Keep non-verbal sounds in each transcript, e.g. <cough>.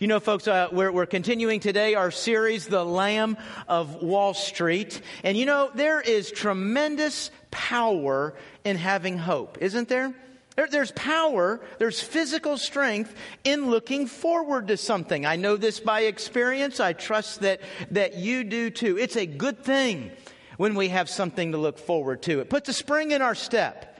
You know, folks, uh, we're, we're continuing today our series, The Lamb of Wall Street. And you know, there is tremendous power in having hope, isn't there? There, there's power, there's physical strength in looking forward to something. I know this by experience. I trust that, that you do too. It's a good thing when we have something to look forward to. It puts a spring in our step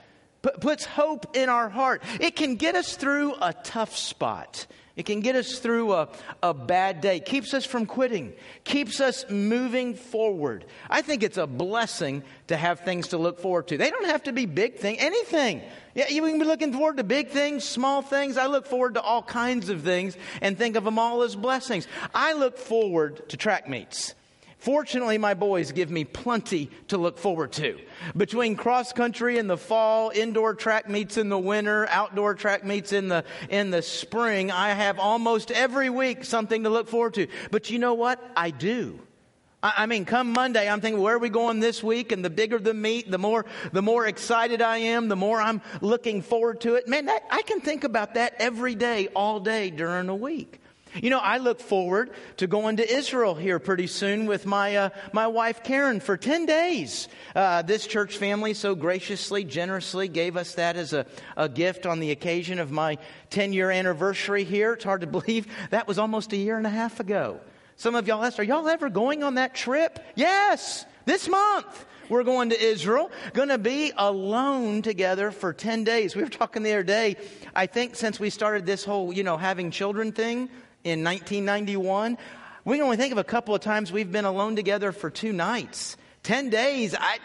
puts hope in our heart. It can get us through a tough spot. It can get us through a, a bad day, keeps us from quitting, keeps us moving forward. I think it's a blessing to have things to look forward to. They don't have to be big things, anything. Yeah, you can be looking forward to big things, small things. I look forward to all kinds of things and think of them all as blessings. I look forward to track meets. Fortunately, my boys give me plenty to look forward to. Between cross country in the fall, indoor track meets in the winter, outdoor track meets in the, in the spring, I have almost every week something to look forward to. But you know what? I do. I, mean, come Monday, I'm thinking, where are we going this week? And the bigger the meet, the more, the more excited I am, the more I'm looking forward to it. Man, that, I can think about that every day, all day during a week. You know, I look forward to going to Israel here pretty soon with my, uh, my wife Karen for 10 days. Uh, this church family so graciously, generously gave us that as a, a gift on the occasion of my 10 year anniversary here. It's hard to <laughs> believe that was almost a year and a half ago. Some of y'all asked, Are y'all ever going on that trip? Yes, this month. We're going to Israel, going to be alone together for 10 days. We were talking the other day, I think since we started this whole, you know, having children thing, in 1991. We can only think of a couple of times we've been alone together for two nights. 10 days, I, I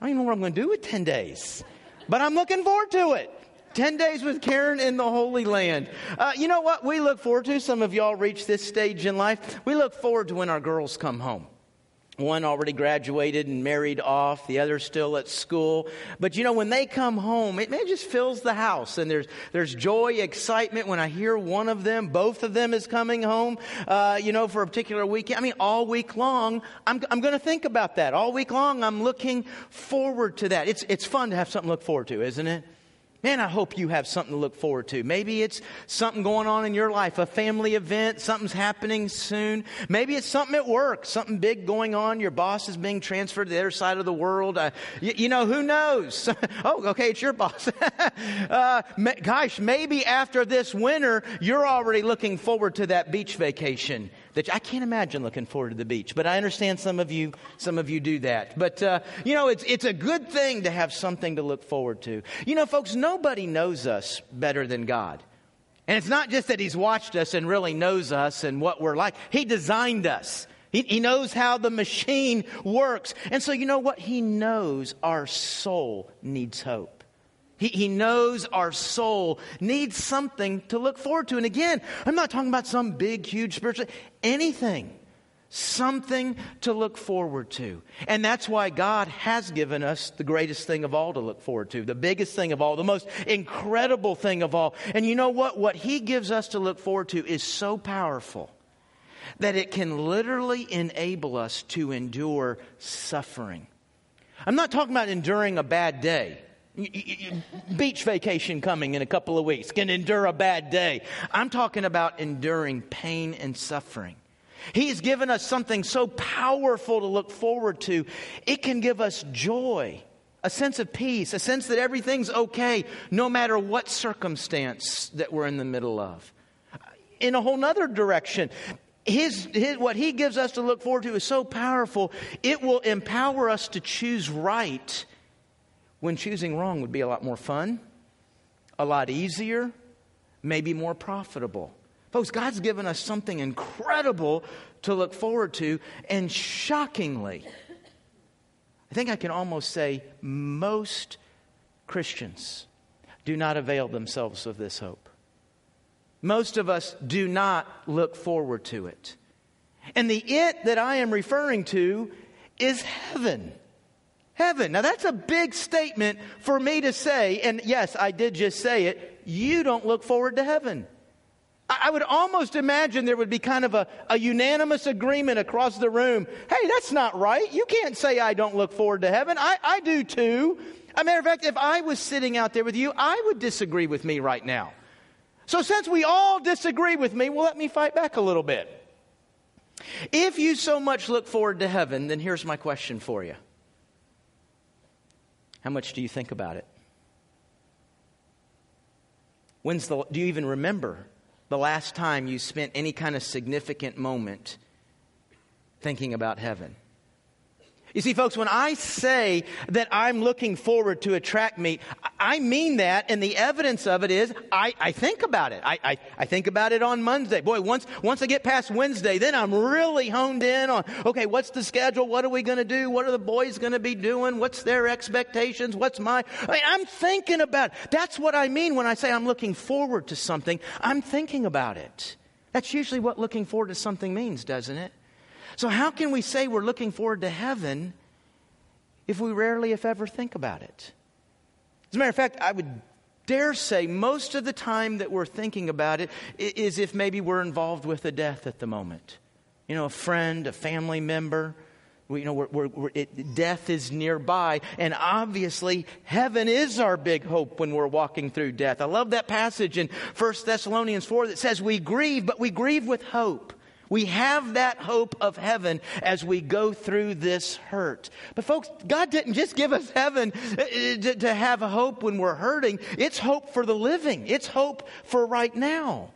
don't even know what I'm going to do with 10 days, but I'm looking forward to it. 10 days with Karen in the Holy Land. Uh, you know what we look forward to? Some of y'all reach this stage in life. We look forward to when our girls come home. One already graduated and married off, the other still at school. But you know, when they come home, it, it, just fills the house and there's, there's joy, excitement when I hear one of them, both of them is coming home, uh, you know, for a particular weekend. I mean, all week long, I'm, I'm going to think about that. All week long, I'm looking forward to that. It's, it's fun to have something to look forward to, isn't it? Man, I hope you have something to look forward to. Maybe it's something going on in your life, a family event, something's happening soon. Maybe it's something at work, something big going on. Your boss is being transferred to the other side of the world. Uh, you, you, know, who knows? <laughs> oh, okay, it's your boss. <laughs> uh, gosh, maybe after this winter, you're already looking forward to that beach vacation that I can't imagine looking forward to the beach, but I understand some of you, some of you do that. But, uh, you know, it's, it's a good thing to have something to look forward to. You know, folks, nobody knows us better than God. And it's not just that He's watched us and really knows us and what we're like. He designed us. He, he knows how the machine works. And so, you know what? He knows our soul needs hope. He, he knows our soul needs something to look forward to. And again, I'm not talking about some big, huge spiritual, anything. Something to look forward to. And that's why God has given us the greatest thing of all to look forward to, the biggest thing of all, the most incredible thing of all. And you know what? What He gives us to look forward to is so powerful that it can literally enable us to endure suffering. I'm not talking about enduring a bad day. Beach vacation coming in a couple of weeks can endure a bad day. I'm talking about enduring pain and suffering. He's given us something so powerful to look forward to. It can give us joy, a sense of peace, a sense that everything's okay no matter what circumstance that we're in the middle of. In a whole nother direction, his, his, what he gives us to look forward to is so powerful, it will empower us to choose right when choosing wrong would be a lot more fun, a lot easier, maybe more profitable. Folks, God's given us something incredible to look forward to, and shockingly, I think I can almost say most Christians do not avail themselves of this hope. Most of us do not look forward to it. And the it that I am referring to is heaven heaven. Now, that's a big statement for me to say, and yes, I did just say it. You don't look forward to heaven. I would almost imagine there would be kind of a, a, unanimous agreement across the room. Hey, that's not right. You can't say I don't look forward to heaven. I, I do too. As a matter of fact, if I was sitting out there with you, I would disagree with me right now. So, since we all disagree with me, well, let me fight back a little bit. If you so much look forward to heaven, then here's my question for you How much do you think about it? When's the, do you even remember the last time you spent any kind of significant moment thinking about heaven? You see, folks, when I say that I'm looking forward to a track meet, I mean that, and the evidence of it is I, I think about it. I, I, I, think about it on Monday. Boy, once, once I get past Wednesday, then I'm really honed in on, okay, what's the schedule? What are we going to do? What are the boys going to be doing? What's their expectations? What's my. I mean, I'm thinking about it. That's what I mean when I say I'm looking forward to something. I'm thinking about it. That's usually what looking forward to something means, doesn't it? So, how can we say we're looking forward to heaven if we rarely, if ever, think about it? As a matter of fact, I would dare say most of the time that we're thinking about it is if maybe we're involved with a death at the moment. You know, a friend, a family member. We, you know, we're, we're, we're, it, death is nearby, and obviously, heaven is our big hope when we're walking through death. I love that passage in 1 Thessalonians 4 that says, We grieve, but we grieve with hope. We have that hope of heaven as we go through this hurt. But, folks, God didn't just give us heaven uh, uh, to have a hope when we're hurting. It's hope for the living, it's hope for right now.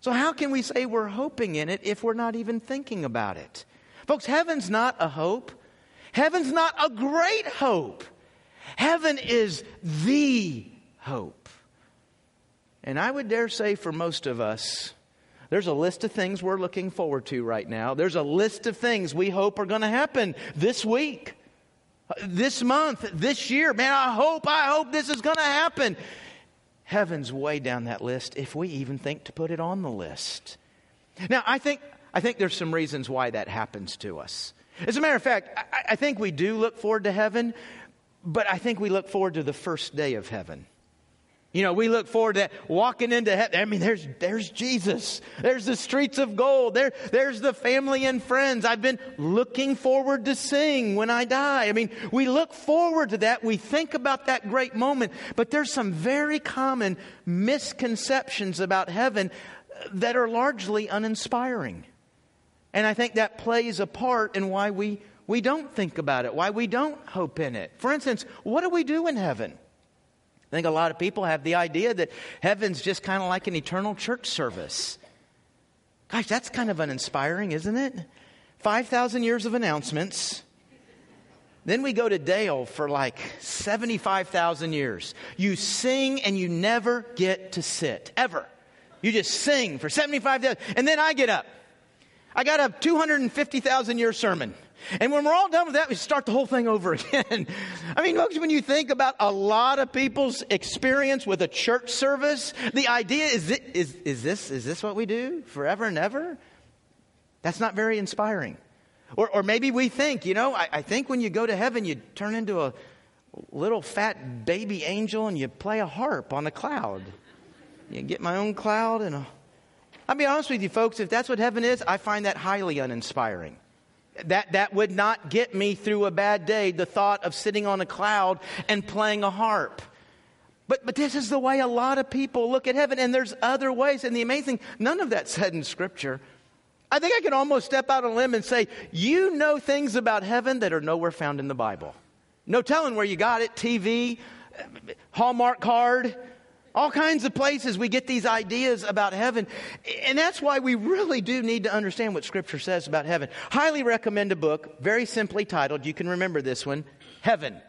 So, how can we say we're hoping in it if we're not even thinking about it? Folks, heaven's not a hope, heaven's not a great hope. Heaven is the hope. And I would dare say for most of us, there's a list of things we're looking forward to right now. There's a list of things we hope are going to happen this week, this month, this year. Man, I hope, I hope this is going to happen. Heaven's way down that list if we even think to put it on the list. Now, I think, I think there's some reasons why that happens to us. As a matter of fact, I, I think we do look forward to heaven, but I think we look forward to the first day of heaven. You know, we look forward to walking into heaven. I mean, there's, there's Jesus. There's the streets of gold. There, there's the family and friends I've been looking forward to seeing when I die. I mean, we look forward to that. We think about that great moment. But there's some very common misconceptions about heaven that are largely uninspiring. And I think that plays a part in why we, we don't think about it, why we don't hope in it. For instance, what do we do in heaven? I think a lot of people have the idea that heaven's just kind of like an eternal church service. Gosh, that's kind of uninspiring, isn't it? 5,000 years of announcements. Then we go to Dale for like 75,000 years. You sing and you never get to sit, ever. You just sing for 75,000. And then I get up. I got a 250,000 year sermon. And when we're all done with that, we start the whole thing over <laughs> again. I mean, folks, when you think about a lot of people's experience with a church service, the idea is, is, is, this, is this what we do forever and ever? That's not very inspiring. Or, or maybe we think, you know, I, I think when you go to heaven, you turn into a little fat baby angel and you play a harp on a cloud. You get my own cloud and a. I'll be honest with you, folks, if that's what heaven is, I find that highly uninspiring. That, that would not get me through a bad day, the thought of sitting on a cloud and playing a harp. But, but this is the way a lot of people look at heaven, and there's other ways. And the amazing, none of that said in Scripture. I think I can almost step out on a limb and say, you know things about heaven that are nowhere found in the Bible. No telling where you got it TV, Hallmark card, all kinds of places we get these ideas about heaven. And that's why we really do need to understand what Scripture says about heaven. Highly recommend a book, very simply titled, you can remember this one Heaven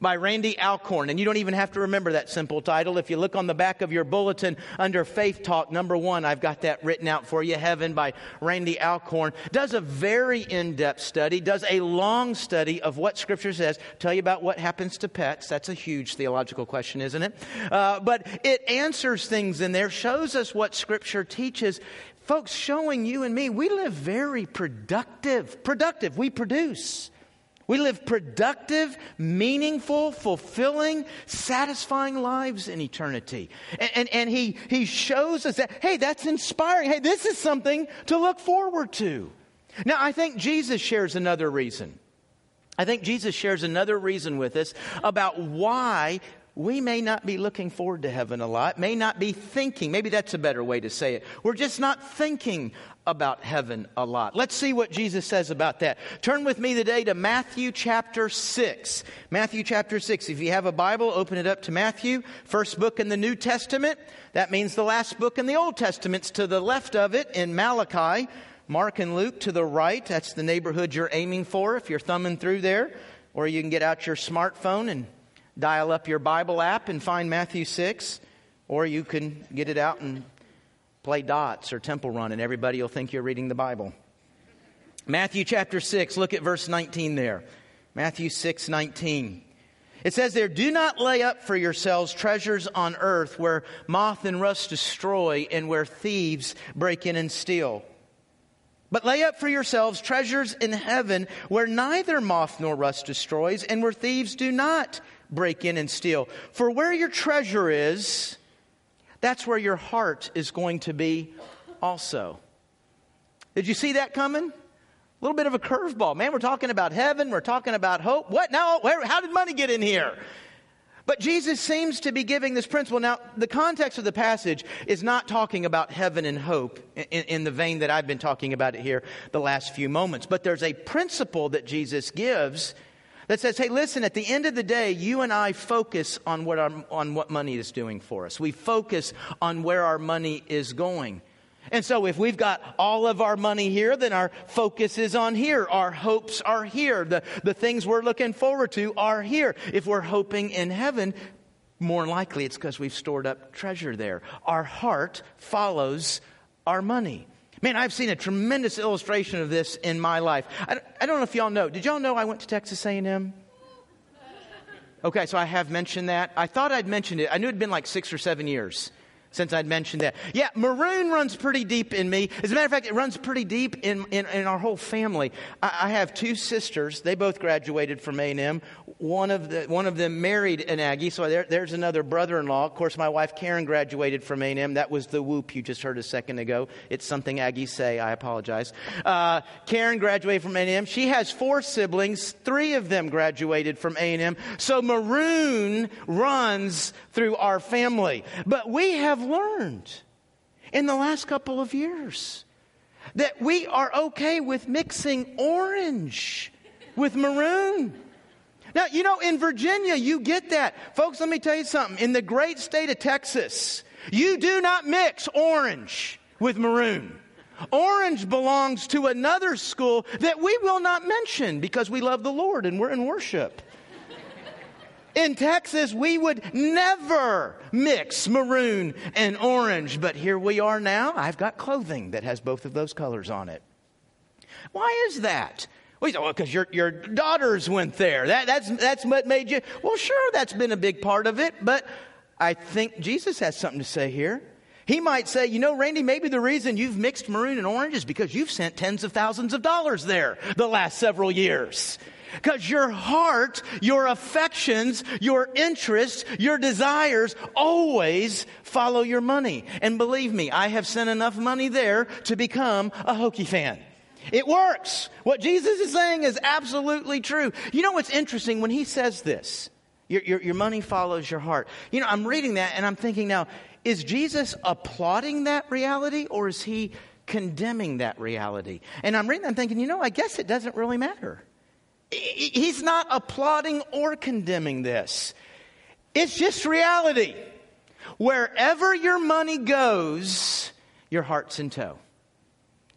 by Randy Alcorn. And you don't even have to remember that simple title. If you look on the back of your bulletin under Faith Talk, number one, I've got that written out for you. Heaven by Randy Alcorn. Does a very in depth study, does a long study of what Scripture says. Tell you about what happens to pets. That's a huge theological question, isn't it? Uh, but it answers things in there, shows us what Scripture teaches. Folks, showing you and me, we live very productive. Productive. We produce. We live productive, meaningful, fulfilling, satisfying lives in eternity. And, and, and, he, he shows us that, hey, that's inspiring. Hey, this is something to look forward to. Now, I think Jesus shares another reason. I think Jesus shares another reason with us about why we may not be looking forward to heaven a lot, may not be thinking, maybe that's a better way to say it. We're just not thinking about heaven a lot. Let's see what Jesus says about that. Turn with me today to Matthew chapter 6. Matthew chapter 6. If you have a Bible, open it up to Matthew, first book in the New Testament. That means the last book in the Old Testament's to the left of it in Malachi. Mark and Luke to the right. That's the neighborhood you're aiming for if you're thumbing through there. Or you can get out your smartphone and dial up your Bible app and find Matthew 6. Or you can get it out and play dots or temple run, and everybody will think you're reading the Bible. Matthew chapter 6, look at verse 19 there. Matthew 6, 19. It says there, Do not lay up for yourselves treasures on earth where moth and rust destroy and where thieves break in and steal. But lay up for yourselves treasures in heaven where neither moth nor rust destroys and where thieves do not break in and steal. For where your treasure is, that's where your heart is going to be also. Did you see that coming? A little bit of a curveball. Man, we're talking about heaven, we're talking about hope. What now? Where, how did money get in here? But Jesus seems to be giving this principle. Now, the context of the passage is not talking about heaven and hope in, in, the vein that I've been talking about it here the last few moments. But there's a principle that Jesus gives that says, hey, listen, at the end of the day, you and I focus on what, our, on what money is doing for us. We focus on where our money is going. And so if we've got all of our money here, then our focus is on here. Our hopes are here. The, the things we're looking forward to are here. If we're hoping in heaven, more likely it's because we've stored up treasure there. Our heart follows our money. Man, I've seen a tremendous illustration of this in my life. I, I don't know if y'all know. Did y'all know I went to Texas A&M? Okay, so I have mentioned that. I thought I'd mentioned it. I knew it'd been like six or seven years since I'd mentioned that. Yeah, maroon runs pretty deep in me. As a matter of fact, it runs pretty deep in, in, in our whole family. I, I, have two sisters. They both graduated from A&M. One of, the, one of them married an Aggie, so there, there's another brother-in-law. Of course, my wife Karen graduated from A&M. That was the whoop you just heard a second ago. It's something Aggies say. I apologize. Uh, Karen graduated from A&M. She has four siblings. Three of them graduated from A&M. So maroon runs through our family. But we have have learned in the last couple of years that we are okay with mixing orange with maroon. Now, you know, in Virginia, you get that. Folks, let me tell you something. In the great state of Texas, you do not mix orange with maroon. Orange belongs to another school that we will not mention because we love the Lord and we're in worship. In Texas, we would never mix maroon and orange, but here we are now. I've got clothing that has both of those colors on it. Why is that? Well, because your, your daughters went there. That, that's, that's what made you. Well, sure, that's been a big part of it, but I think Jesus has something to say here. He might say, you know, Randy, maybe the reason you've mixed maroon and orange is because you've sent tens of thousands of dollars there the last several years. Because your heart, your affections, your interests, your desires always follow your money. And believe me, I have sent enough money there to become a Hokie fan. It works. What Jesus is saying is absolutely true. You know what's interesting? When he says this, your, your, your money follows your heart. You know, I'm reading that and I'm thinking now, is Jesus applauding that reality or is he condemning that reality? And I'm reading, I'm thinking, you know, I guess it doesn't really matter. He's not applauding or condemning this. It's just reality. Wherever your money goes, your heart's in tow.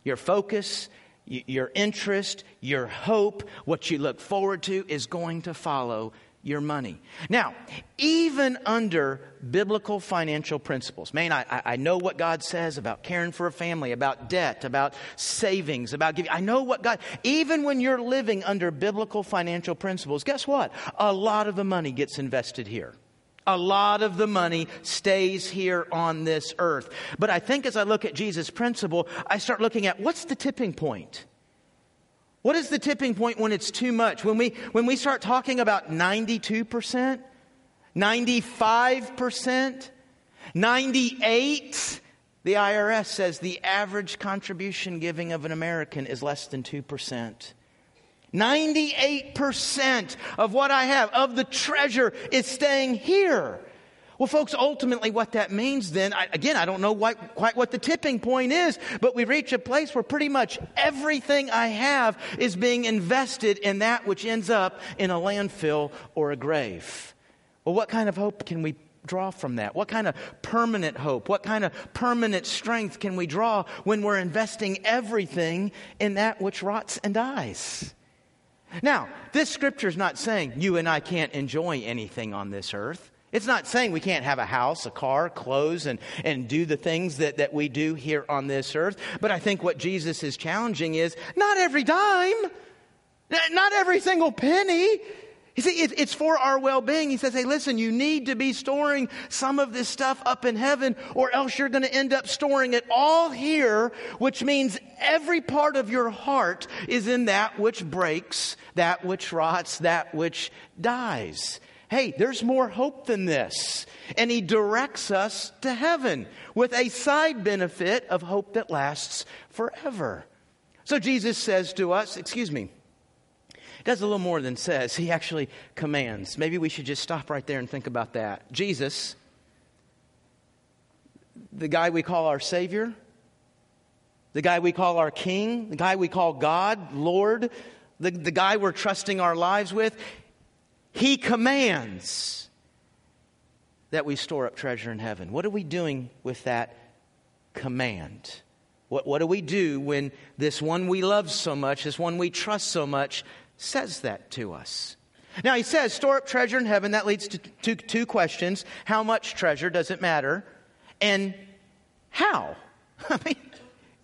Your focus, your interest, your hope, what you look forward to is going to follow your money. Now, even under biblical financial principles, man, I, I know what God says about caring for a family, about debt, about savings, about giving. I know what God, even when you're living under biblical financial principles, guess what? A lot of the money gets invested here. A lot of the money stays here on this earth. But I think as I look at Jesus' principle, I start looking at what's the tipping point? What is the tipping point when it's too much? When we, when we start talking about 92%, 95%, 98%, the IRS says the average contribution giving of an American is less than 2%. 98% of what I have, of the treasure, is staying here. Well, folks, ultimately what that means then, I, again, I don't know quite, quite what the tipping point is, but we reach a place where pretty much everything I have is being invested in that which ends up in a landfill or a grave. Well, what kind of hope can we draw from that? What kind of permanent hope? What kind of permanent strength can we draw when we're investing everything in that which rots and dies? Now, this scripture is not saying you and I can't enjoy anything on this earth. It's not saying we can't have a house, a car, clothes, and, and do the things that, that we do here on this earth. But I think what Jesus is challenging is not every dime, not every single penny. You see, it's for our well being. He says, hey, listen, you need to be storing some of this stuff up in heaven, or else you're going to end up storing it all here, which means every part of your heart is in that which breaks, that which rots, that which dies. Hey, there's more hope than this. And he directs us to heaven with a side benefit of hope that lasts forever. So Jesus says to us, excuse me, does a little more than says. He actually commands. Maybe we should just stop right there and think about that. Jesus, the guy we call our Savior, the guy we call our King, the guy we call God, Lord, the, the guy we're trusting our lives with, he commands that we store up treasure in heaven. What are we doing with that command? What, what do we do when this one we love so much, this one we trust so much, says that to us. Now, he says, store up treasure in heaven. That leads to two, two questions. How much treasure does it matter? And how? <laughs> I mean,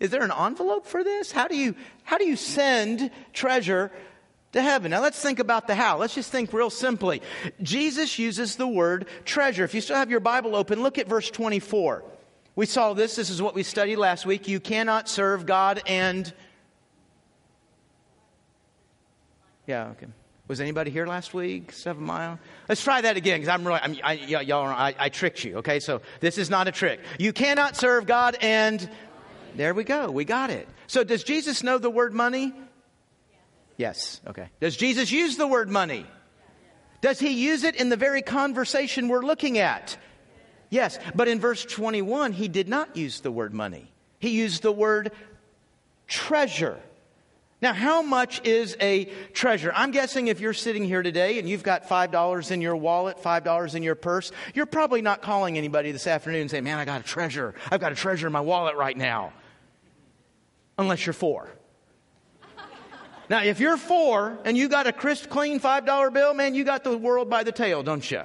is there an envelope for this? How do you, how do you send treasure to heaven? Now, let's think about the how. Let's just think real simply. Jesus uses the word treasure. If you still have your Bible open, look at verse 24. We saw this. This is what we studied last week. You cannot serve God and Yeah, okay. Was anybody here last week? Seven Mile? Let's try that again because I'm really, I'm, I, y'all, I, I tricked you, okay? So this is not a trick. You cannot serve God and there we go. We got it. So does Jesus know the word money? Yes, okay. Does Jesus use the word money? Does he use it in the very conversation we're looking at? Yes, but in verse 21, he did not use the word money. He used the word treasure. Now, how much is a treasure? I'm guessing if you're sitting here today and you've got $5 in your wallet, $5 in your purse, you're probably not calling anybody this afternoon and saying, Man, I got a treasure. I've got a treasure in my wallet right now. Unless you're four. Now, if you're four and you got a crisp, clean $5 bill, man, you got the world by the tail, don't you?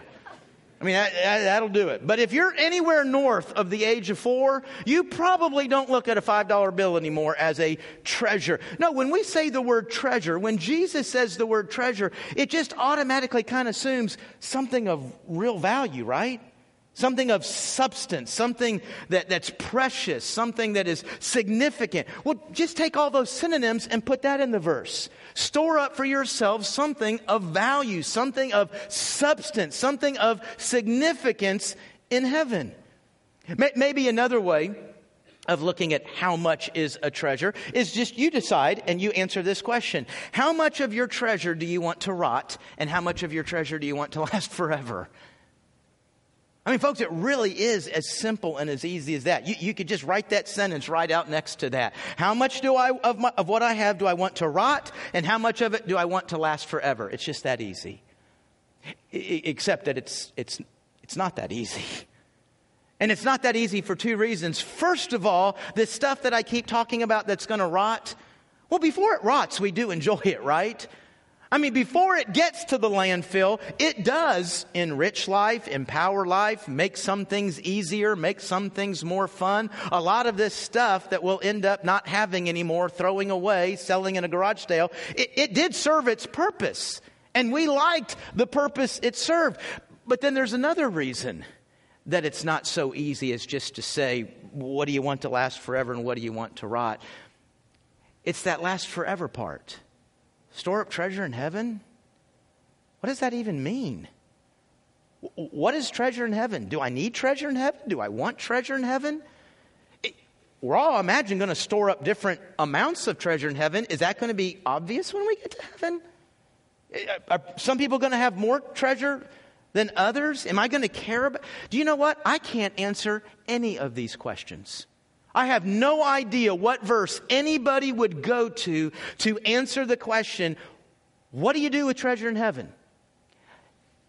I mean, that, that, will do it. But if you're anywhere north of the age of four, you probably don't look at a $5 bill anymore as a treasure. No, when we say the word treasure, when Jesus says the word treasure, it just automatically kind of assumes something of real value, right? Something of substance, something that, that's precious, something that is significant. Well, just take all those synonyms and put that in the verse. Store up for yourselves something of value, something of substance, something of significance in heaven. Maybe another way of looking at how much is a treasure is just you decide and you answer this question. How much of your treasure do you want to rot and how much of your treasure do you want to <laughs> last forever? I mean, folks, it really is as simple and as easy as that. You, you could just write that sentence right out next to that. How much do I, of, my, of what I have do I want to rot, and how much of it do I want to last forever? It's just that easy. I, except that it's, it's, it's not that easy. And it's not that easy for two reasons. First of all, this stuff that I keep talking about that's going to rot, well, before it rots, we do enjoy it, right? I mean, before it gets to the landfill, it does enrich life, empower life, make some things easier, make some things more fun. A lot of this stuff that we'll end up not having anymore, throwing away, selling in a garage sale, it, it did serve its purpose. And we liked the purpose it served. But then there's another reason that it's not so easy as just to say, what do you want to last forever and what do you want to rot? It's that last forever part. Store up treasure in heaven? What does that even mean? What is treasure in heaven? Do I need treasure in heaven? Do I want treasure in heaven? we're all, imagine, going to store up different amounts of treasure in heaven. Is that going to be obvious when we get to heaven? Eh, eh, are some people going to have more treasure than others? Am I going to care about? Do you know what? I can't answer any of these questions. I have no idea what verse anybody would go to to answer the question, what do you do with treasure in heaven?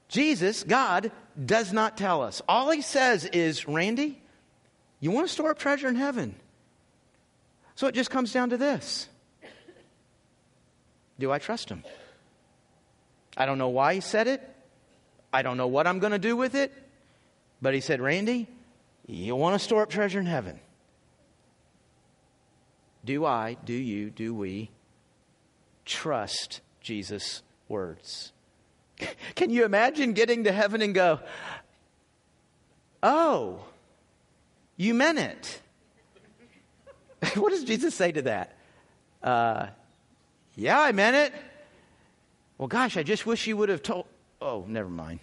Jesus, God, does not tell us. All he says is, Randy, you want to store up treasure in heaven. So it just comes down to this Do I trust him? I don't know why he said it. I don't know what I'm going to do with it. But he said, Randy, you want to store up treasure in heaven. Do I, do you, do we trust Jesus' words? <laughs> Can you imagine getting to heaven and go, Oh, you meant it? <laughs> what does Jesus say to that? Uh, yeah, I meant it. Well, gosh, I just wish you would have told. Oh, never mind.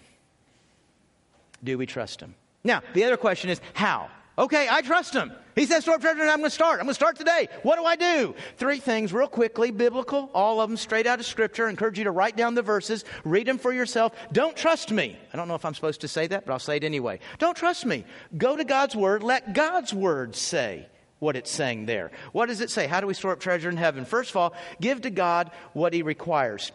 Do we trust him? Now, the other question is how? Okay, I trust him. He says, store up treasure, and I'm going to start. I'm going to start today. What do I do? Three things, real quickly, biblical, all of them straight out of Scripture. I encourage you to write down the verses, read them for yourself. Don't trust me. I don't know if I'm supposed to say that, but I'll say it anyway. Don't trust me. Go to God's Word. Let God's Word say what it's saying there. What does it say? How do we store up treasure in heaven? First of all, give to God what He requires.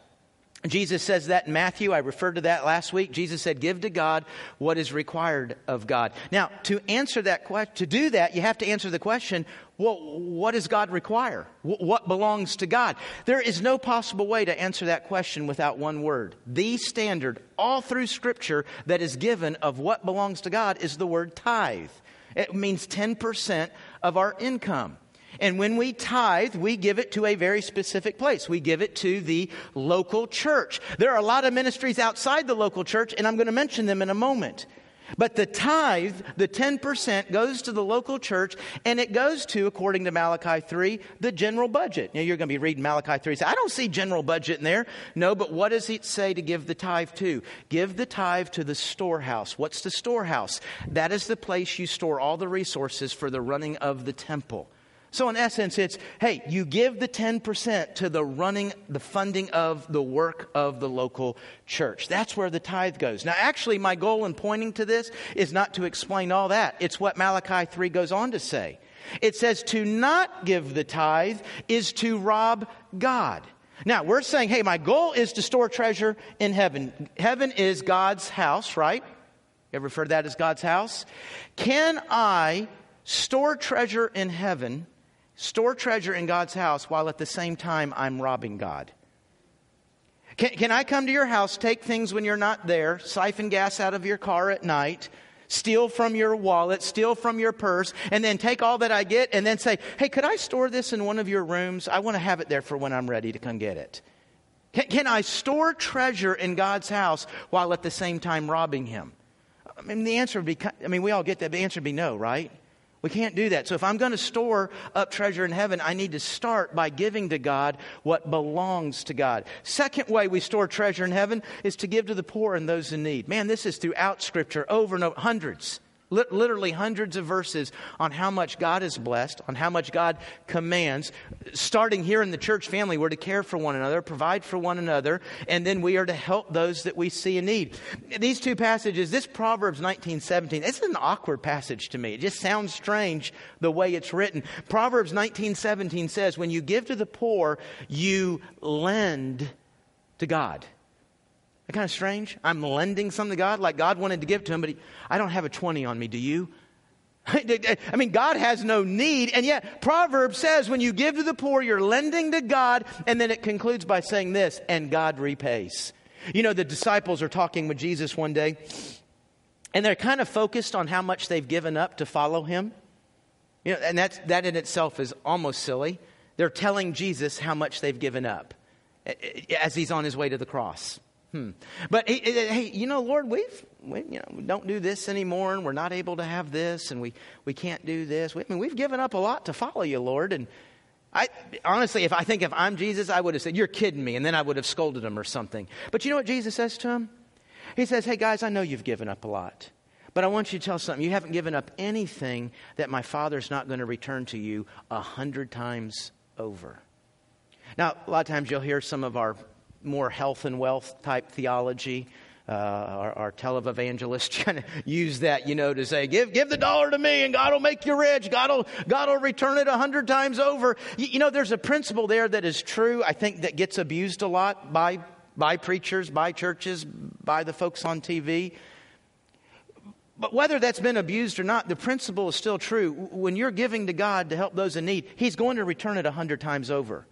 Jesus says that in Matthew. I referred to that last week. Jesus said, Give to God what is required of God. Now, to answer that question, to do that, you have to answer the question well, what does God require? What belongs to God? There is no possible way to answer that question without one word. The standard all through Scripture that is given of what belongs to God is the word tithe. It means 10% of our income. And when we tithe, we give it to a very specific place. We give it to the local church. There are a lot of ministries outside the local church, and I'm going to mention them in a moment. But the tithe, the 10%, goes to the local church, and it goes to, according to Malachi 3, the general budget. Now, you're going to be reading Malachi 3 say, I don't see general budget in there. No, but what does it say to give the tithe to? Give the tithe to the storehouse. What's the storehouse? That is the place you store all the resources for the running of the temple. So, in essence, it's hey, you give the 10% to the running, the funding of the work of the local church. That's where the tithe goes. Now, actually, my goal in pointing to this is not to explain all that. It's what Malachi 3 goes on to say. It says to not give the tithe is to rob God. Now, we're saying, hey, my goal is to store treasure in heaven. Heaven is God's house, right? You ever refer to that as God's house? Can I store treasure in heaven? Store treasure in God's house while at the same time I'm robbing God? Can, can I come to your house, take things when you're not there, siphon gas out of your car at night, steal from your wallet, steal from your purse, and then take all that I get and then say, hey, could I store this in one of your rooms? I want to have it there for when I'm ready to come get it. Can, can I store treasure in God's house while at the same time robbing Him? I mean, the answer would be, I mean, we all get that. The answer would be no, right? We can't do that. So if I'm going to store up treasure in heaven, I need to start by giving to God what belongs to God. Second way we store treasure in heaven is to give to the poor and those in need. Man, this is throughout Scripture, over and over, hundreds literally hundreds of verses on how much God is blessed, on how much God commands. Starting here in the church family, we're to care for one another, provide for one another, and then we are to help those that we see in need. These two passages, this Proverbs 19, 17, this is an awkward passage to me. It just sounds strange the way it's written. Proverbs 19, 17 says, When you give to the poor, you lend to God. That kind of strange? I'm lending something to God like God wanted to give to him, but he, I don't have a 20 on me. Do you? <laughs> I mean, God has no need. And yet, Proverbs says when you give to the poor, you're lending to God. And then it concludes by saying this, and God repays. You know, the disciples are talking with Jesus one day, and they're kind of focused on how much they've given up to follow him. You know, and that's, that in itself is almost silly. They're telling Jesus how much they've given up as he's on his way to the cross. Hmm. But hey, you know, Lord, we've we, you know we don't do this anymore, and we're not able to have this, and we we can't do this. We, I mean, we've given up a lot to follow you, Lord. And I honestly, if I think if I'm Jesus, I would have said, "You're kidding me," and then I would have scolded him or something. But you know what Jesus says to him? He says, "Hey guys, I know you've given up a lot." But I want you to tell something. You haven't given up anything that my Father's not going to return to you a hundred times over. Now, a lot of times you'll hear some of our more health and wealth type theology. Uh, our, our televangelists <laughs> kind of use that, you know, to say, give, give the dollar to me and God will make you rich. God will, God will return it a hundred times over. You, you know, there's a principle there that is true, I think, that gets abused a lot by, by preachers, by churches, by the folks on TV. But whether that's been abused or not, the principle is still true. When you're giving to God to help those in need, He's going to return it a hundred times over.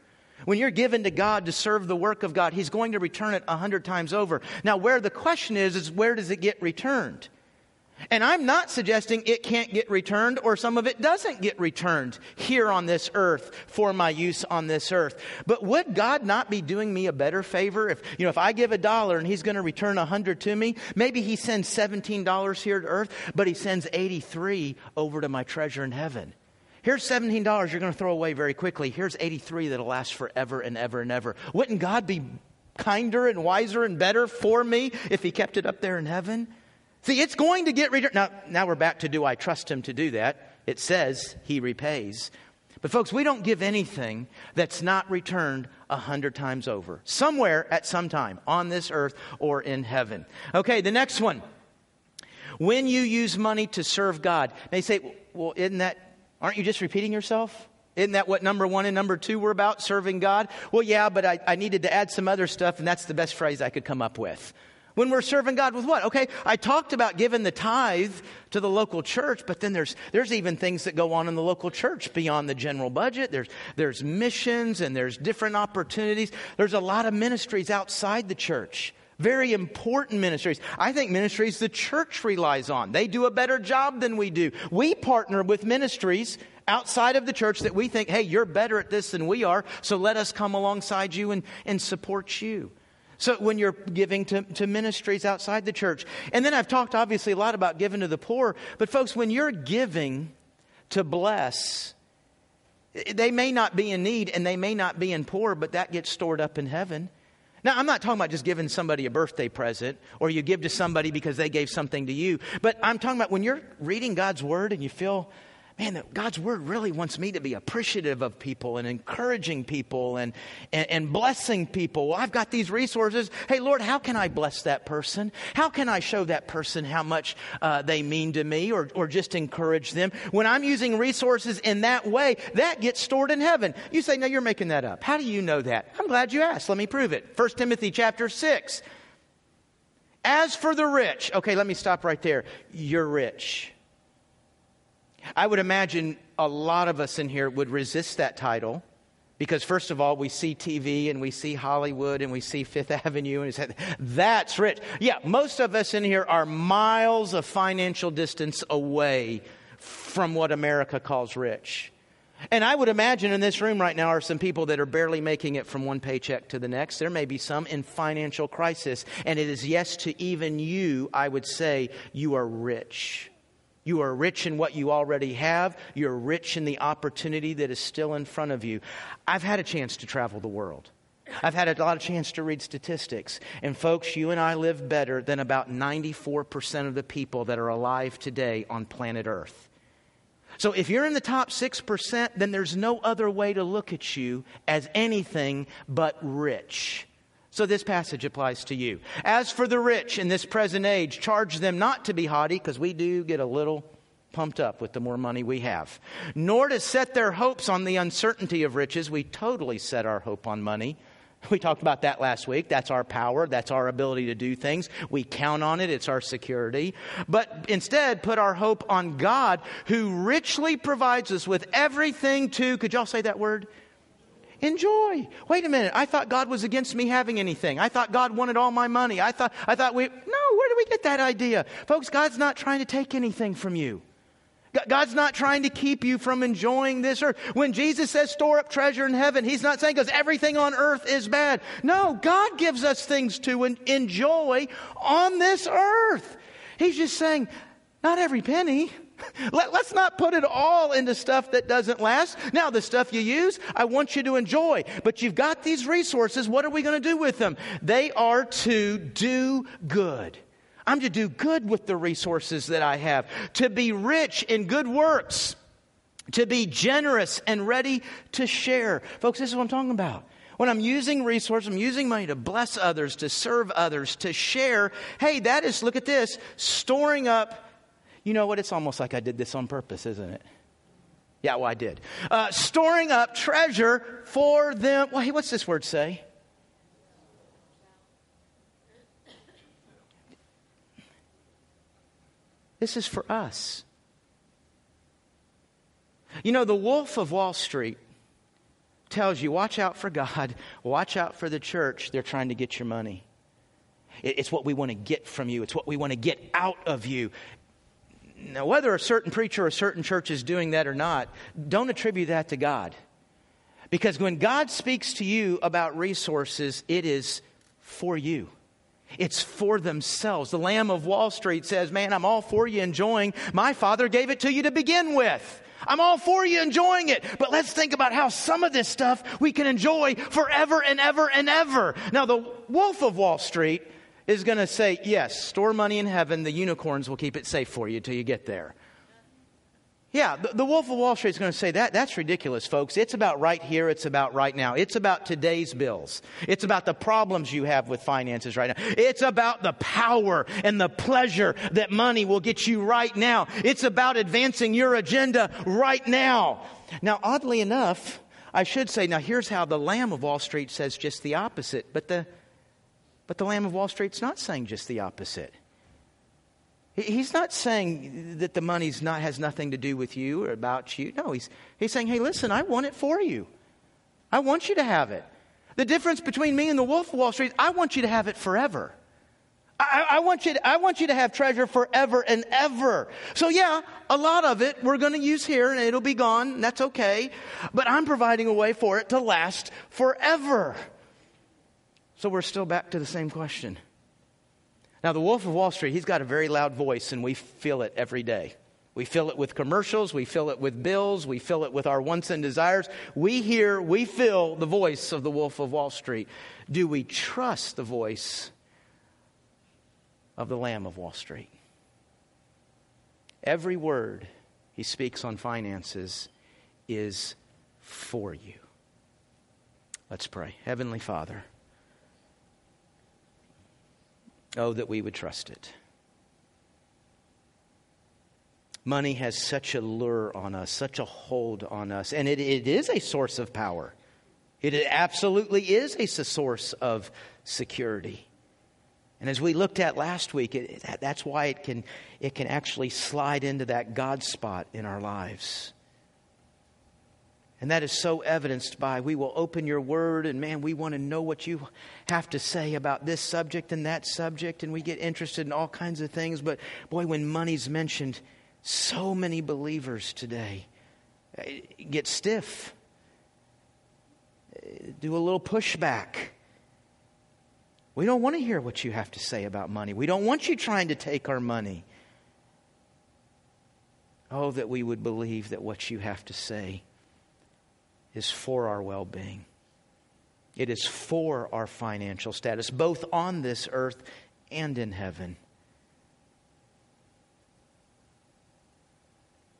When you're given to God to serve the work of God, He's going to return it a hundred times over. Now, where the question is, is where does it get returned? And I'm not suggesting it can't get returned or some of it doesn't get returned here on this earth for my use on this earth. But would God not be doing me a better favor if, you know, if I give a dollar and he's going to return a hundred to me, maybe he sends $17 here to earth, but he sends 83 over to my treasure in heaven. Here's $17 you're going to throw away very quickly. Here's 83 that'll last forever and ever and ever. Wouldn't God be kinder and wiser and better for me if he kept it up there in heaven? See, it's going to get returned. Now, now we're back to do I trust him to do that? It says he repays. But, folks, we don't give anything that's not returned a hundred times over, somewhere at some time on this earth or in heaven. Okay, the next one. When you use money to serve God, they say, well, isn't that, aren't you just repeating yourself? Isn't that what number one and number two were about, serving God? Well, yeah, but I, I needed to add some other stuff, and that's the best phrase I could come up with when we're serving God with what? Okay, I talked about giving the tithe to the local church, but then there's, there's even things that go on in the local church beyond the general budget. There's, there's missions and there's different opportunities. There's a lot of ministries outside the church. Very important ministries. I think ministries the church relies on. They do a better job than we do. We partner with ministries outside of the church that we think, hey, you're better at this than we are, so let us come alongside you and, and support you. So when you're giving to, to ministries outside the church. And then I've talked obviously a lot about giving to the poor, but folks, when you're giving to bless, they may not be in need and they may not be in poor, but that gets stored up in heaven. Now, I'm not talking about just giving somebody a birthday present or you give to somebody because they gave something to you, but I'm talking about when you're reading God's word and you feel man, God's word really wants me to be appreciative of people and encouraging people and, and, and, blessing people. Well, I've got these resources. Hey, Lord, how can I bless that person? How can I show that person how much uh, they mean to me or, or just encourage them? When I'm using resources in that way, that gets stored in heaven. You say, no, you're making that up. How do you know that? I'm glad you asked. Let me prove it. 1 Timothy chapter 6. As for the rich, okay, let me stop right there. You're rich. I would imagine a lot of us in here would resist that title because, first of all, we see TV and we see Hollywood and we see Fifth <laughs> Avenue and say, that's rich. Yeah, most of us in here are miles of financial distance away from what America calls rich. And I would imagine in this room right now are some people that are barely making it from one paycheck to the next. There may be some in financial crisis. And it is yes to even you, I would say, you are rich. You are rich in what you already have. You're rich in the opportunity that is still in front of you. I've had a chance to travel the world. I've had a lot of chance to read statistics. And folks, you and I live better than about 94% of the people that are alive today on planet Earth. So if you're in the top 6%, then there's no other way to look at you as anything but rich. So this passage applies to you. As for the rich in this present age, charge them not to be haughty, because we do get a little pumped up with the more money we have, nor to set their hopes on the uncertainty of riches. We totally set our hope on money. <laughs> We talked about that last week. That's our power. That's our ability to do things. We count on it. It's our security. But instead, put our hope on God, who richly provides us with everything to, could y'all say that word? Enjoy. Wait a minute. I thought God was against me having anything. I thought God wanted all my money. I thought, I thought we, no, where did we get that idea? Folks, God's not trying to take anything from you. God's not trying to keep you from enjoying this earth. When Jesus says store up treasure in heaven, He's not saying because everything on earth is bad. No, God gives us things to enjoy on this earth. He's just saying, not every penny. <laughs> Let, us not put it all into stuff that doesn't last. Now, the stuff you use, I want you to enjoy. But you've got these resources. What are we going to do with them? They are to do good. I'm to do good with the resources that I have, to be rich in good works, to be generous and ready to share. Folks, this is what I'm talking about. When I'm using resources, I'm using money to bless others, to serve others, to share. Hey, that is, look at this, storing up. You know what? It's almost like I did this on purpose, isn't it? Yeah, well, I did. Uh, storing up treasure for them. Well, hey, what's this word say? This is for us. You know, the wolf of Wall Street tells you watch out for God, <laughs> watch out for the church. They're trying to get your money. It's what we want to get from you, it's what we want to get out of you. Now, whether a certain preacher or a certain church is doing that or not, don't attribute that to God. Because when God speaks to you about resources, it is for you. It's for themselves. The Lamb of Wall Street says, Man, I'm all for you enjoying. My Father gave it to you to begin with. I'm all for you enjoying it. But let's think about how some of this stuff we can enjoy forever and ever and ever. Now, the Wolf of Wall Street is going to say, Yes, store money in heaven. The unicorns will keep it safe for you till you get there. Yeah, the, the, Wolf of Wall Street is going to say that. That's ridiculous, folks. It's about right here. It's about right now. It's about today's bills. It's about the problems you have with finances right now. It's about the power and the pleasure that money will get you right now. It's about advancing your agenda right now. Now, oddly enough, I should say, now here's how the Lamb of Wall Street says just the opposite. But the, but the Lamb of Wall Street's not saying just the opposite. He's not saying that the money's not has nothing to do with you or about you. No, he's, he's saying, hey, listen, I want it for you. I want you to have it. The difference between me and the wolf of Wall Street, I want you to have it forever. I, I, want you to, I want you to have treasure forever and ever. So, yeah, a lot of it we're going to use here and it'll be gone, and that's okay. But I'm providing a way for it to last forever. So, we're still back to the same question now, the Wolf of Wall Street, he's got a very loud voice, and we feel it every day. We fill it with commercials, we fill it with bills, we fill it with our wants and desires. We hear, we feel the voice of the Wolf of Wall Street. Do we trust the voice of the Lamb of Wall Street? Every word he speaks on finances is for you. Let's pray. Heavenly Father, Oh, that we would trust it. Money has such a lure on us, such a hold on us, and it, it is a source of power. It absolutely is a source of security. And as we looked at last week, it, that's why it can, it can actually slide into that God spot in our lives. And that is so evidenced by we will open your word, and man, we want to know what you have to say about this subject and that subject, and we get interested in all kinds of things. But boy, when money's mentioned, so many believers today eh, get stiff, eh, do a little pushback. We don't want to hear what you have to say about money. We don't want you trying to take our money. Oh, that we would believe that what you have to say is for our well being. It is for our financial status, both on this earth and in heaven.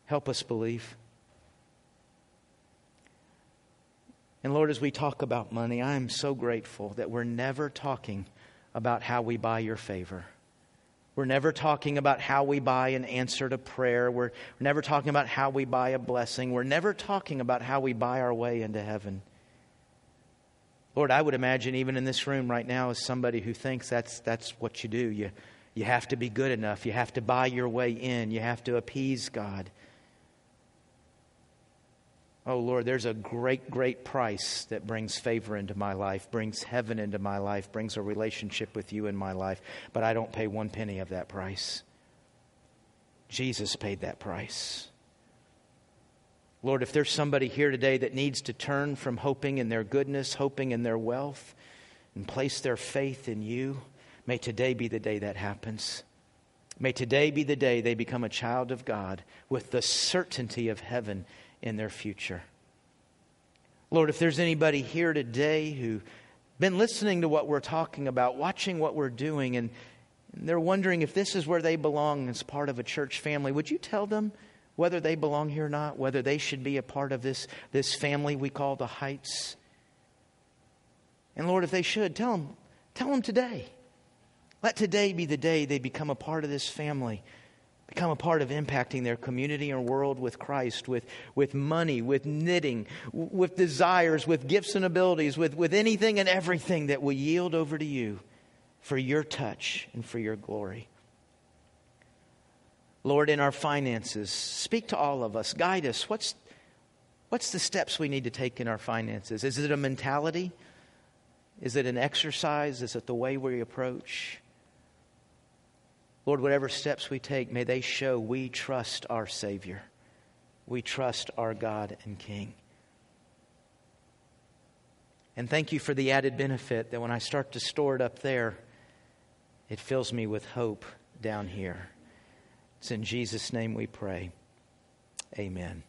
Help us believe. And Lord, as we talk about money, I am so grateful that we're never talking about how we buy your favor. We're never talking about how we buy an answer to prayer. We're never talking about how we buy a blessing. We're never talking about how we buy our way into heaven. Lord, I would imagine even in this room right now is somebody who thinks that's, that's what you do. You, you have to be good enough. You have to buy your way in. You have to appease God. Oh, Lord, there's a great, great price that brings favor into my life, brings heaven into my life, brings a relationship with you in my life, but I don't pay one penny of that price. Jesus paid that price. Lord, if there's somebody here today that needs to turn from hoping in their goodness, hoping in their wealth, and place their faith in you, may today be the day that happens. May today be the day they become a child of God with the certainty of heaven in their future. Lord, if there's anybody here today who been listening to what we're talking about, watching what we're doing, and they're wondering if this is where they belong as part of a church family, would you tell them whether they belong here or not, whether they should be a part of this, this family we call the Heights? And Lord, if they should, tell them, tell them today. Let today be the day they become a part of this family, become a part of impacting their community and world with Christ, with, with money, with knitting, with desires, with gifts and abilities, with, with anything and everything that will yield over to you for your touch and for your glory. Lord, in our finances, speak to all of us, guide us. What's, what's the steps we need to take in our finances? Is it a mentality? Is it an exercise? Is it the way we approach? Lord, whatever steps we take, may they show we trust our Savior. We trust our God and King. And thank you for the added benefit that when I start to store it up there, it fills me with hope down here. It's in Jesus' name we pray. Amen.